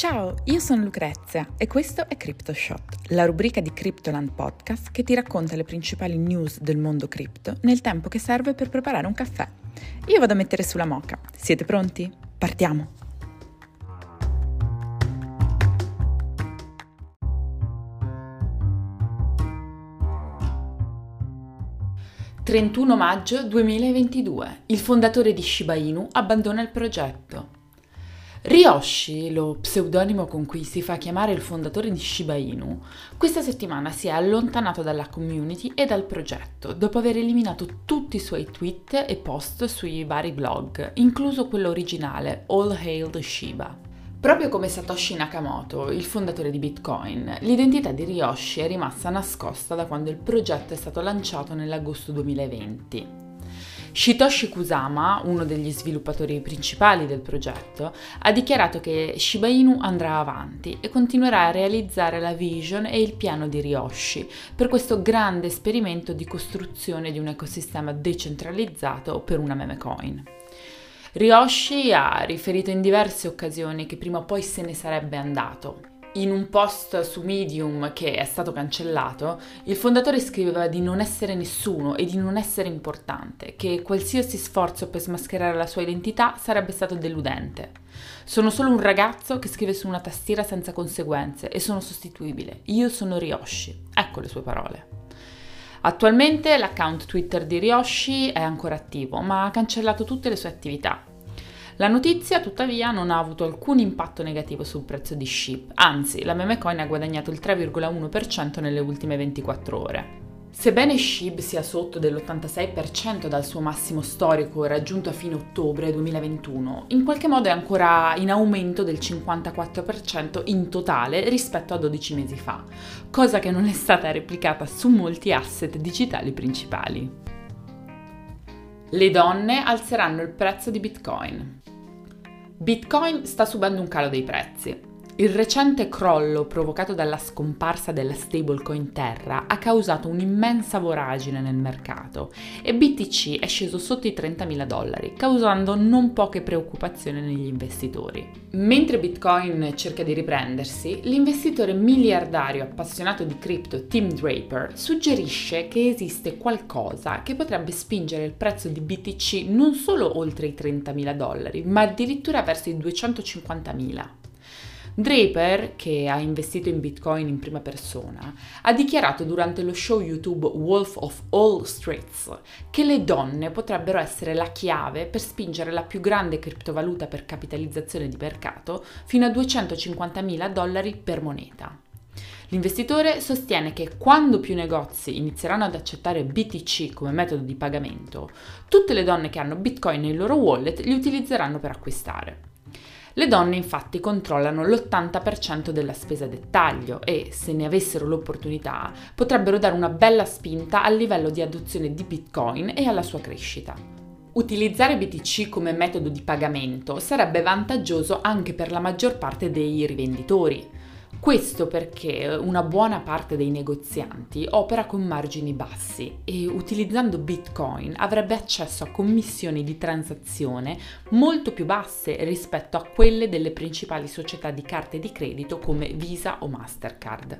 Ciao, io sono Lucrezia e questo è CryptoShot, la rubrica di Cryptoland Podcast che ti racconta le principali news del mondo cripto nel tempo che serve per preparare un caffè. Io vado a mettere sulla moca. Siete pronti? Partiamo! «31 maggio 2022. Il fondatore di Shiba Inu abbandona il progetto». Ryoshi, lo pseudonimo con cui si fa chiamare il fondatore di Shiba Inu, questa settimana si è allontanato dalla community e dal progetto dopo aver eliminato tutti i suoi tweet e post sui vari blog, incluso quello originale All Hail the Shiba. Proprio come Satoshi Nakamoto, il fondatore di Bitcoin, l'identità di Ryoshi è rimasta nascosta da quando il progetto è stato lanciato nell'agosto 2020. Shitoshi Kusama, uno degli sviluppatori principali del progetto, ha dichiarato che Shiba Inu andrà avanti e continuerà a realizzare la vision e il piano di Ryoshi per questo grande esperimento di costruzione di un ecosistema decentralizzato per una meme coin. Ryoshi ha riferito in diverse occasioni che prima o poi se ne sarebbe andato, in un post su Medium che è stato cancellato, il fondatore scriveva di non essere nessuno e di non essere importante, che qualsiasi sforzo per smascherare la sua identità sarebbe stato deludente. Sono solo un ragazzo che scrive su una tastiera senza conseguenze e sono sostituibile. Io sono Ryoshi. Ecco le sue parole. Attualmente l'account Twitter di Ryoshi è ancora attivo, ma ha cancellato tutte le sue attività la notizia tuttavia non ha avuto alcun impatto negativo sul prezzo di SHIB, anzi la meme coin ha guadagnato il 3,1% nelle ultime 24 ore. Sebbene SHIB sia sotto dell'86% dal suo massimo storico raggiunto a fine ottobre 2021, in qualche modo è ancora in aumento del 54% in totale rispetto a 12 mesi fa, cosa che non è stata replicata su molti asset digitali principali. Le donne alzeranno il prezzo di Bitcoin. Bitcoin sta subendo un calo dei prezzi. Il recente crollo provocato dalla scomparsa della stablecoin Terra ha causato un'immensa voragine nel mercato e BTC è sceso sotto i 30.000 dollari, causando non poche preoccupazioni negli investitori. Mentre Bitcoin cerca di riprendersi, l'investitore miliardario appassionato di cripto Tim Draper suggerisce che esiste qualcosa che potrebbe spingere il prezzo di BTC non solo oltre i 30.000 dollari, ma addirittura verso i 250.000. Draper, che ha investito in Bitcoin in prima persona, ha dichiarato durante lo show YouTube Wolf of All Streets che le donne potrebbero essere la chiave per spingere la più grande criptovaluta per capitalizzazione di mercato fino a 250.000 dollari per moneta. L'investitore sostiene che quando più negozi inizieranno ad accettare BTC come metodo di pagamento, tutte le donne che hanno Bitcoin nei loro wallet li utilizzeranno per acquistare. Le donne infatti controllano l'80% della spesa dettaglio e, se ne avessero l'opportunità, potrebbero dare una bella spinta al livello di adozione di Bitcoin e alla sua crescita. Utilizzare BTC come metodo di pagamento sarebbe vantaggioso anche per la maggior parte dei rivenditori, questo perché una buona parte dei negozianti opera con margini bassi e utilizzando Bitcoin avrebbe accesso a commissioni di transazione molto più basse rispetto a quelle delle principali società di carte di credito come Visa o Mastercard.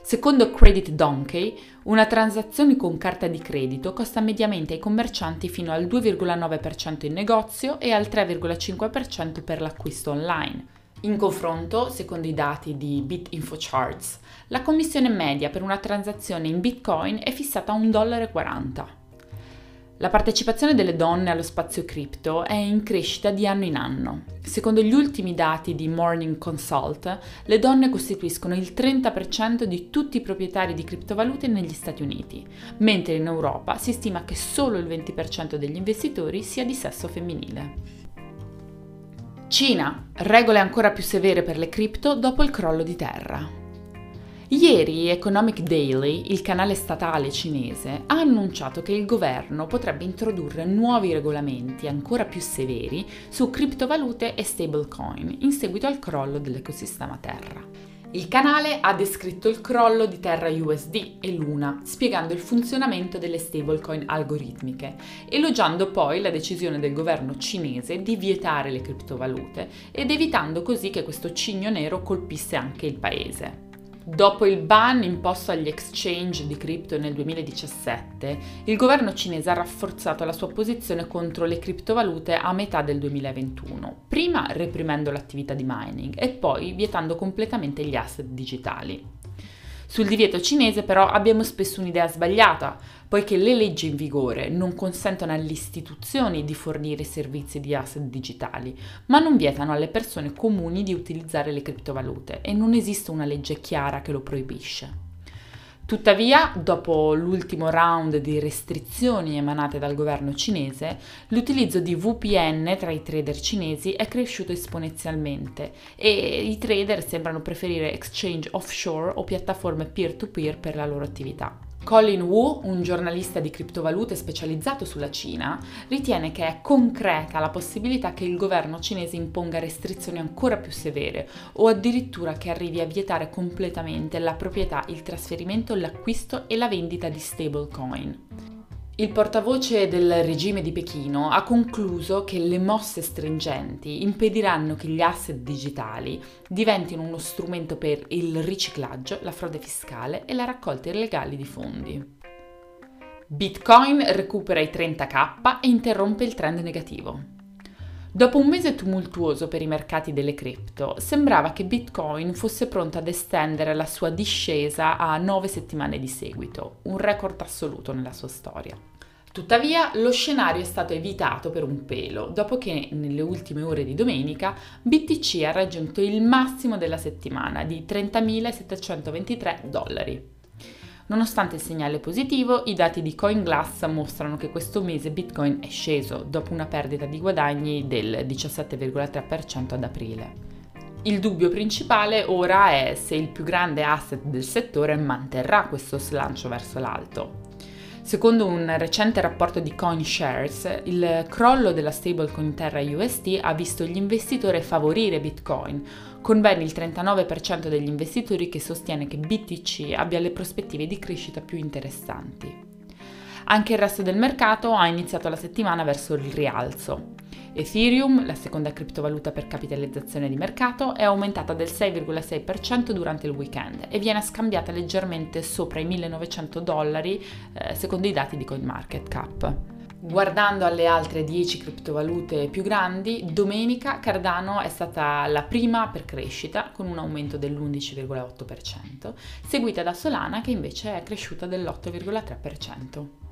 Secondo Credit Donkey, una transazione con carta di credito costa mediamente ai commercianti fino al 2,9% in negozio e al 3,5% per l'acquisto online. In confronto, secondo i dati di BitInfoCharts, la commissione media per una transazione in Bitcoin è fissata a 1,40 dollaro. La partecipazione delle donne allo spazio cripto è in crescita di anno in anno. Secondo gli ultimi dati di Morning Consult, le donne costituiscono il 30% di tutti i proprietari di criptovalute negli Stati Uniti, mentre in Europa si stima che solo il 20% degli investitori sia di sesso femminile. Cina, regole ancora più severe per le cripto dopo il crollo di terra. Ieri Economic Daily, il canale statale cinese, ha annunciato che il governo potrebbe introdurre nuovi regolamenti ancora più severi su criptovalute e stablecoin in seguito al crollo dell'ecosistema terra. Il canale ha descritto il crollo di Terra USD e Luna, spiegando il funzionamento delle stablecoin algoritmiche, elogiando poi la decisione del governo cinese di vietare le criptovalute ed evitando così che questo cigno nero colpisse anche il paese. Dopo il ban imposto agli exchange di cripto nel 2017, il governo cinese ha rafforzato la sua posizione contro le criptovalute a metà del 2021, prima reprimendo l'attività di mining e poi vietando completamente gli asset digitali. Sul divieto cinese però abbiamo spesso un'idea sbagliata, poiché le leggi in vigore non consentono alle istituzioni di fornire servizi di asset digitali, ma non vietano alle persone comuni di utilizzare le criptovalute e non esiste una legge chiara che lo proibisce. Tuttavia, dopo l'ultimo round di restrizioni emanate dal governo cinese, l'utilizzo di VPN tra i trader cinesi è cresciuto esponenzialmente e i trader sembrano preferire exchange offshore o piattaforme peer-to-peer per la loro attività. Colin Wu, un giornalista di criptovalute specializzato sulla Cina, ritiene che è concreta la possibilità che il governo cinese imponga restrizioni ancora più severe o addirittura che arrivi a vietare completamente la proprietà, il trasferimento, l'acquisto e la vendita di stablecoin. Il portavoce del regime di Pechino ha concluso che le mosse stringenti impediranno che gli asset digitali diventino uno strumento per il riciclaggio, la frode fiscale e la raccolta illegale di fondi. Bitcoin recupera i 30k e interrompe il trend negativo. Dopo un mese tumultuoso per i mercati delle cripto, sembrava che Bitcoin fosse pronto ad estendere la sua discesa a 9 settimane di seguito, un record assoluto nella sua storia. Tuttavia, lo scenario è stato evitato per un pelo, dopo che nelle ultime ore di domenica BTC ha raggiunto il massimo della settimana di 30.723 dollari. Nonostante il segnale positivo, i dati di CoinGlass mostrano che questo mese Bitcoin è sceso dopo una perdita di guadagni del 17,3% ad aprile. Il dubbio principale ora è se il più grande asset del settore manterrà questo slancio verso l'alto. Secondo un recente rapporto di CoinShares, il crollo della stablecoin Terra USD ha visto gli investitori favorire Bitcoin, con ben il 39% degli investitori che sostiene che BTC abbia le prospettive di crescita più interessanti. Anche il resto del mercato ha iniziato la settimana verso il rialzo. Ethereum, la seconda criptovaluta per capitalizzazione di mercato, è aumentata del 6,6% durante il weekend e viene scambiata leggermente sopra i 1900 dollari eh, secondo i dati di CoinMarketCap. Guardando alle altre 10 criptovalute più grandi, domenica Cardano è stata la prima per crescita con un aumento dell'11,8%, seguita da Solana che invece è cresciuta dell'8,3%.